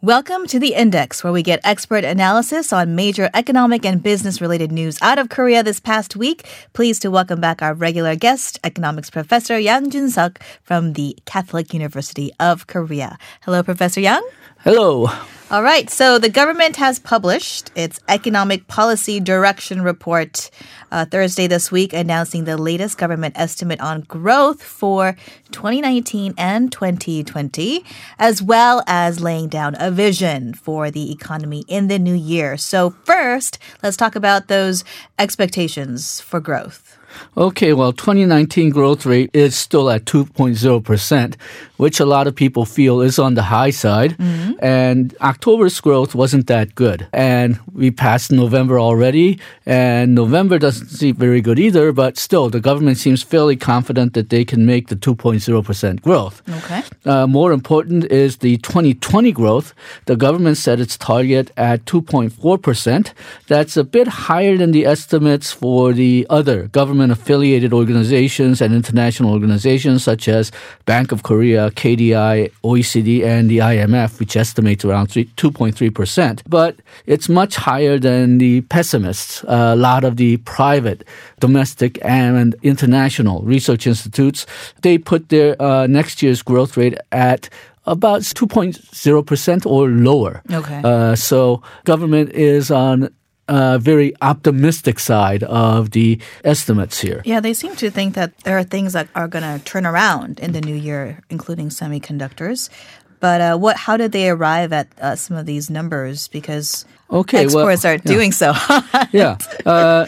Welcome to the Index, where we get expert analysis on major economic and business related news out of Korea this past week. Pleased to welcome back our regular guest, economics professor Yang Jun Suk from the Catholic University of Korea. Hello, Professor Yang. Hello. All right. So the government has published its economic policy direction report uh, Thursday this week, announcing the latest government estimate on growth for 2019 and 2020, as well as laying down a vision for the economy in the new year. So first, let's talk about those expectations for growth. Okay, well, 2019 growth rate is still at 2.0%, which a lot of people feel is on the high side. Mm-hmm. And October's growth wasn't that good. And we passed November already, and November doesn't seem very good either, but still, the government seems fairly confident that they can make the 2.0% growth. Okay. Uh, more important is the 2020 growth. The government set its target at 2.4%. That's a bit higher than the estimates for the other government affiliated organizations and international organizations such as Bank of Korea, KDI, OECD, and the IMF, which estimates around 2.3%. But it's much higher than the pessimists. a lot of the private, domestic, and international research institutes, they put their uh, next year's growth rate at about 2.0% or lower. Okay. Uh, so government is on uh, very optimistic side of the estimates here. Yeah, they seem to think that there are things that are going to turn around in the new year, including semiconductors. But uh, what? How did they arrive at uh, some of these numbers? Because okay, exports well, are doing so. yeah. Uh,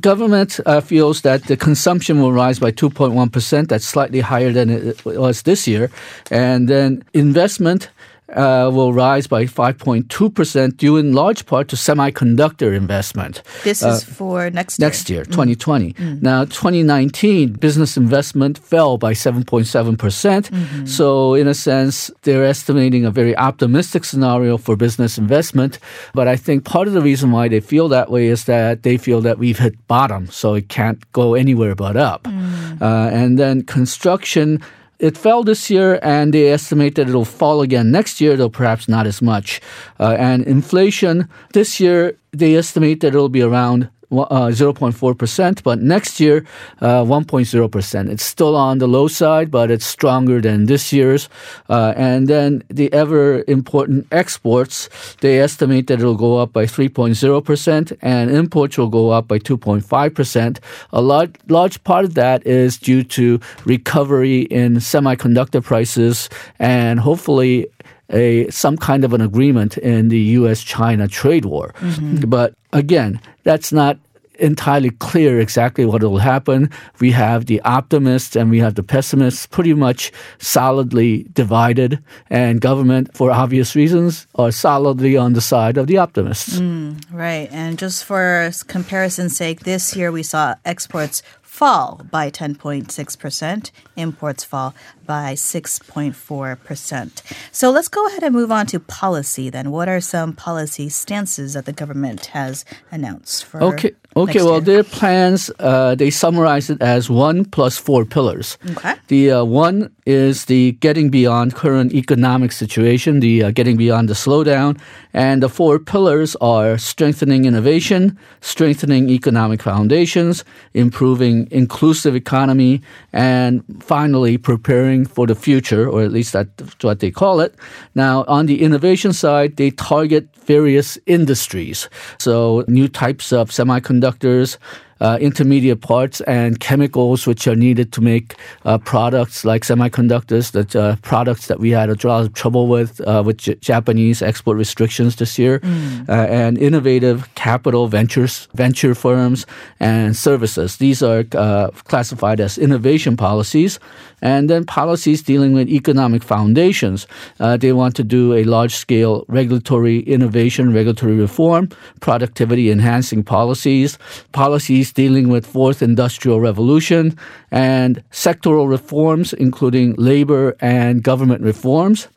government uh, feels that the consumption will rise by 2.1%. That's slightly higher than it was this year. And then investment uh, will rise by 5.2%, due in large part to semiconductor investment. This is uh, for next year. Next year, 2020. Mm. Now, 2019, business investment fell by 7.7%. percent mm-hmm. So, in a sense, they're estimating a very optimistic scenario for business investment. But I think part of the reason why they feel that way is that they feel that we've hit bottom, so it can't go anywhere but up. Mm. Uh, and then construction it fell this year, and they estimate that it'll fall again next year, though perhaps not as much. Uh, and inflation this year, they estimate that it'll be around 0.4%, but next year, uh, 1.0%. It's still on the low side, but it's stronger than this year's. Uh, and then the ever important exports, they estimate that it'll go up by 3.0%, and imports will go up by 2.5%. A large, large part of that is due to recovery in semiconductor prices and hopefully a some kind of an agreement in the U.S. China trade war. Mm-hmm. But again, that's not entirely clear exactly what will happen. We have the optimists and we have the pessimists pretty much solidly divided, and government, for obvious reasons, are solidly on the side of the optimists. Mm, right. And just for comparison's sake, this year we saw exports fall by 10.6%, imports fall by 6.4%. So let's go ahead and move on to policy then. What are some policy stances that the government has announced for Okay. Okay, well, their plans, uh, they summarize it as one plus four pillars. Okay. The uh, one is the getting beyond current economic situation, the uh, getting beyond the slowdown. And the four pillars are strengthening innovation, strengthening economic foundations, improving inclusive economy, and finally preparing for the future, or at least that's what they call it. Now, on the innovation side, they target various industries. So new types of semiconductors, semiconductors uh, intermediate parts and chemicals which are needed to make uh, products like semiconductors, that uh, products that we had a lot of trouble with uh, with J- Japanese export restrictions this year, mm. Uh, and innovative capital ventures, venture firms, and services. These are uh, classified as innovation policies, and then policies dealing with economic foundations. they want to do a large scale regulatory innovation, regulatory reform, productivity enhancing policies, policies dealing with fourth industrial revolution and sectoral reforms, including labor and government reforms.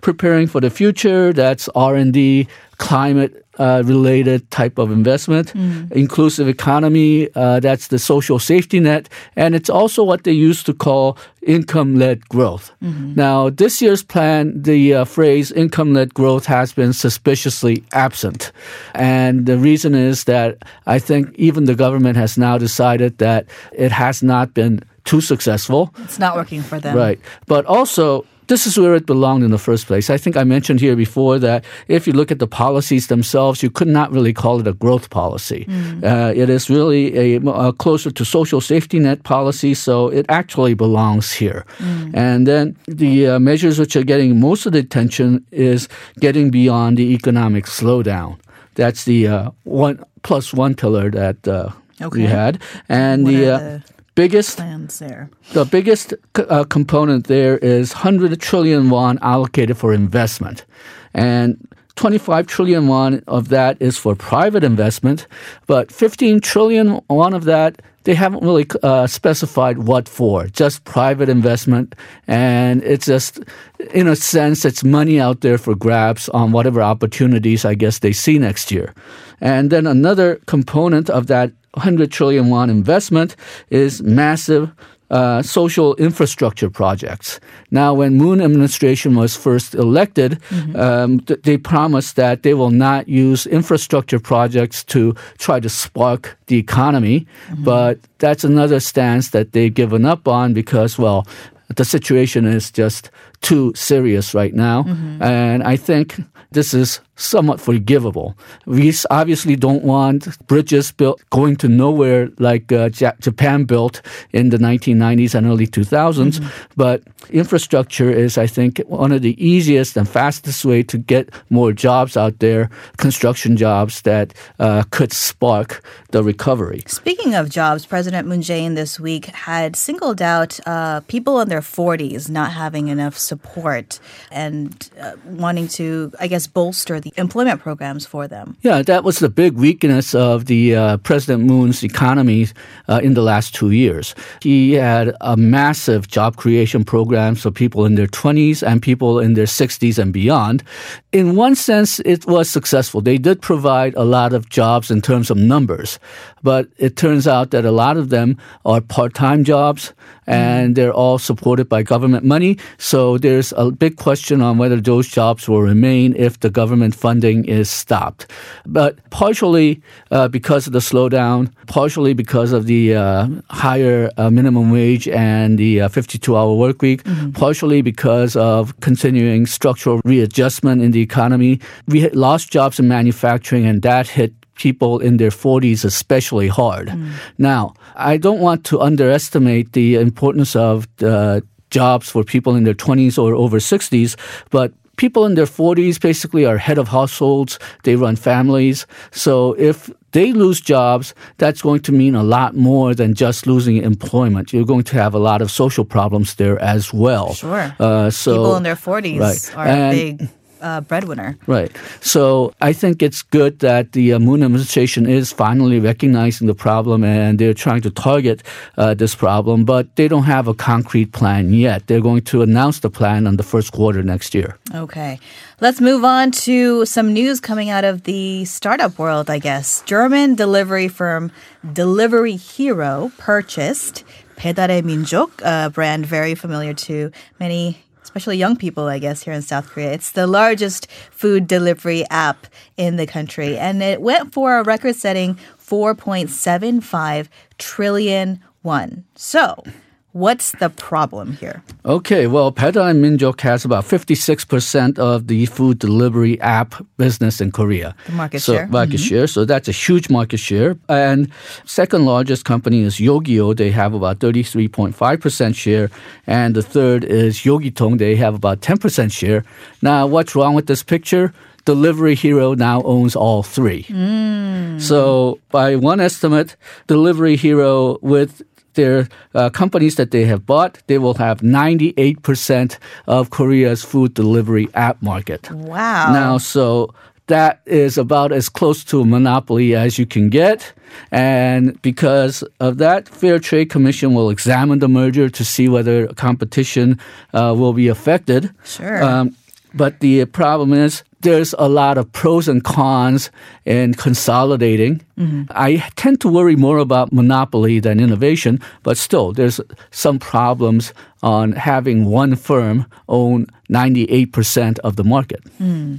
Preparing for the future, that's R&D, climate uh, related type of investment, mm. inclusive economy, uh, that's the social safety net, and it's also what they used to call income led growth. Mm-hmm. Now, this year's plan, the uh, phrase income led growth has been suspiciously absent. And the reason is that I think even the government has now decided that it has not been too successful. It's not working for them. Right. But also, this is where it belonged in the first place. I think I mentioned here before that if you look at the policies themselves, you could not really call it a growth policy. Mm. Uh, it is really a, a, closer to social safety net policy, so it actually belongs here. Mm. And then the uh, measures which are getting most of the attention is getting beyond the economic slowdown. That's the uh, one plus one pillar that uh, okay. we had, and what the uh, biggest plans there? The biggest uh, component there is 100 trillion won allocated for investment, and 25 trillion won of that is for private investment, but 15 trillion won of that they haven't really uh, specified what for, just private investment. And it's just, in a sense, it's money out there for grabs on whatever opportunities I guess they see next year. And then another component of that 100 trillion won investment is massive uh, social infrastructure projects. Now, when Moon administration was first elected, mm-hmm. um, th- they promised that they will not use infrastructure projects to try to spark the economy. Mm-hmm. But that's another stance that they've given up on because, well, the situation is just too serious right now. Mm-hmm. And I think this is somewhat forgivable. We obviously don't want bridges built going to nowhere like uh, Japan built in the 1990s and early 2000s, mm-hmm. but infrastructure is, I think, one of the easiest and fastest way to get more jobs out there, construction jobs that uh, could spark the recovery. Speaking of jobs, President Moon Jae-in this week had singled out uh, people in their 40s not having enough support and uh, wanting to, I guess, bolster the employment programs for them. Yeah, that was the big weakness of the uh, President Moon's economy uh, in the last two years. He had a massive job creation program for people in their 20s and people in their 60s and beyond. In one sense, it was successful. They did provide a lot of jobs in terms of numbers, but it turns out that a lot of them are part-time jobs and they're all supported by government money. So there's a big question on whether those jobs will remain if the government funding is stopped. But partially uh, because of the slowdown, partially because of the uh, higher uh, minimum wage and the uh, 52-hour work week, mm-hmm. partially because of continuing structural readjustment in the economy, we lost jobs in manufacturing, and that hit people in their 40s especially hard. Mm. Now, I don't want to underestimate the importance of uh, jobs for people in their 20s or over 60s, but people in their 40s basically are head of households, they run families. So if they lose jobs, that's going to mean a lot more than just losing employment. You're going to have a lot of social problems there as well. Sure. Uh, so people in their 40s right. are and, big uh, breadwinner. Right. So I think it's good that the uh, Moon administration is finally recognizing the problem and they're trying to target uh, this problem, but they don't have a concrete plan yet. They're going to announce the plan on the first quarter next year. Okay. Let's move on to some news coming out of the startup world, I guess. German delivery firm Delivery Hero purchased 배달의 민족, a brand very familiar to many especially young people, I guess, here in South Korea. It's the largest food delivery app in the country, and it went for a record setting 4.75 trillion won. So, What's the problem here? Okay, well, Peda and Minjok has about 56% of the food delivery app business in Korea. The market so, share. Market mm-hmm. share. So that's a huge market share. And second largest company is Yogiyo. They have about 33.5% share. And the third is Yogitong. They have about 10% share. Now, what's wrong with this picture? Delivery Hero now owns all three. Mm. So, by one estimate, Delivery Hero with their uh, companies that they have bought, they will have 98% of Korea's food delivery app market. Wow. Now, so that is about as close to a monopoly as you can get. And because of that, Fair Trade Commission will examine the merger to see whether competition uh, will be affected. Sure. Um, But the problem is there's a lot of pros and cons in consolidating. Mm-hmm. I tend to worry more about monopoly than innovation, but still, there's some problems on having one firm own 98% of the market. Hmm.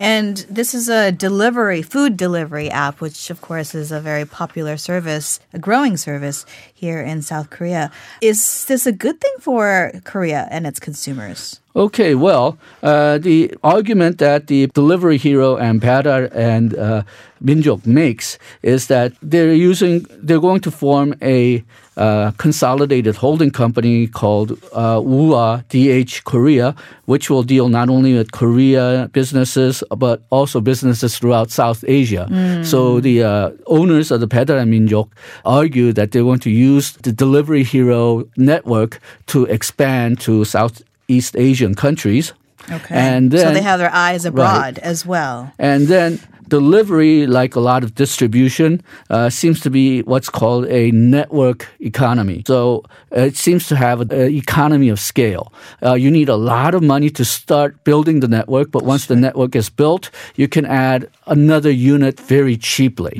And this is a delivery, food delivery app, which of course is a very popular service, a growing service here in South Korea. Is this a good thing for Korea and its consumers? Okay, well, uh, the argument that the delivery hero and Badar and uh, Minjok makes is that they're using, they're going to form a uh, consolidated holding company called uh, UA DH Korea, which will deal not only with Korea businesses but also businesses throughout South Asia. So the uh, owners of the and Minjok argue that they want to use the delivery hero network to expand to South East Asian countries. Okay. And so they have their eyes abroad as well. And then delivery, like a lot of distribution, uh, seems to be what's called a network economy. So uh, it seems to have an economy of scale. Uh, you need a lot of money to start building the network, but once the network is built, you can add another unit very cheaply.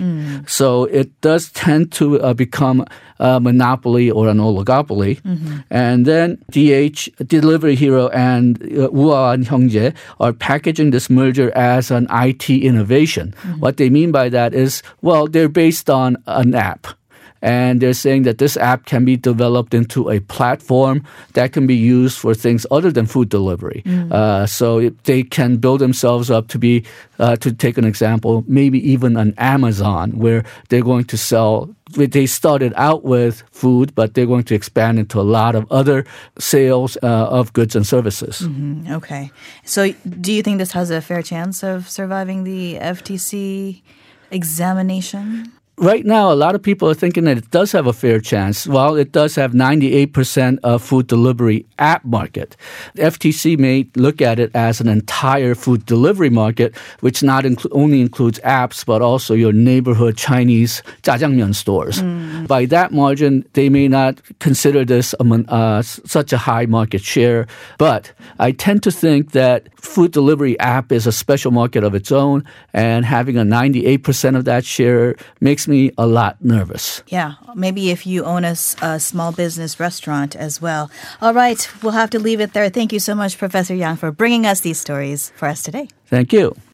So it does tend to uh, become a monopoly or an oligopoly. And then DH, Delivery Hero, and uh, Ua and Hyungjae are packaging this merger as an IT innovation. What they mean by that is, well, they're based on an app. And they're saying that this app can be developed into a platform that can be used for things other than food delivery. Uh, so they can build themselves up to be, uh, to take an example, maybe even an Amazon where they're going to sell. They started out with food, but they're going to expand into a lot of other sales uh, of goods and services. Okay. So do you think this has a fair chance of surviving the FTC examination? Right now, a lot of people are thinking that it does have a fair chance. While it does have 98% of food delivery app market, the FTC may look at it as an entire food delivery market, which not only includes apps, but also your neighborhood Chinese jajangmyeon stores. By that margin, they may not consider this a, uh, such a high market share. But I tend to think that food delivery app is a special market of its own, and having a 98% of that share makes me a lot nervous. Yeah, maybe if you own a small business restaurant as well. All right, we'll have to leave it there. Thank you so much, Professor Yang, for bringing us these stories for us today. Thank you.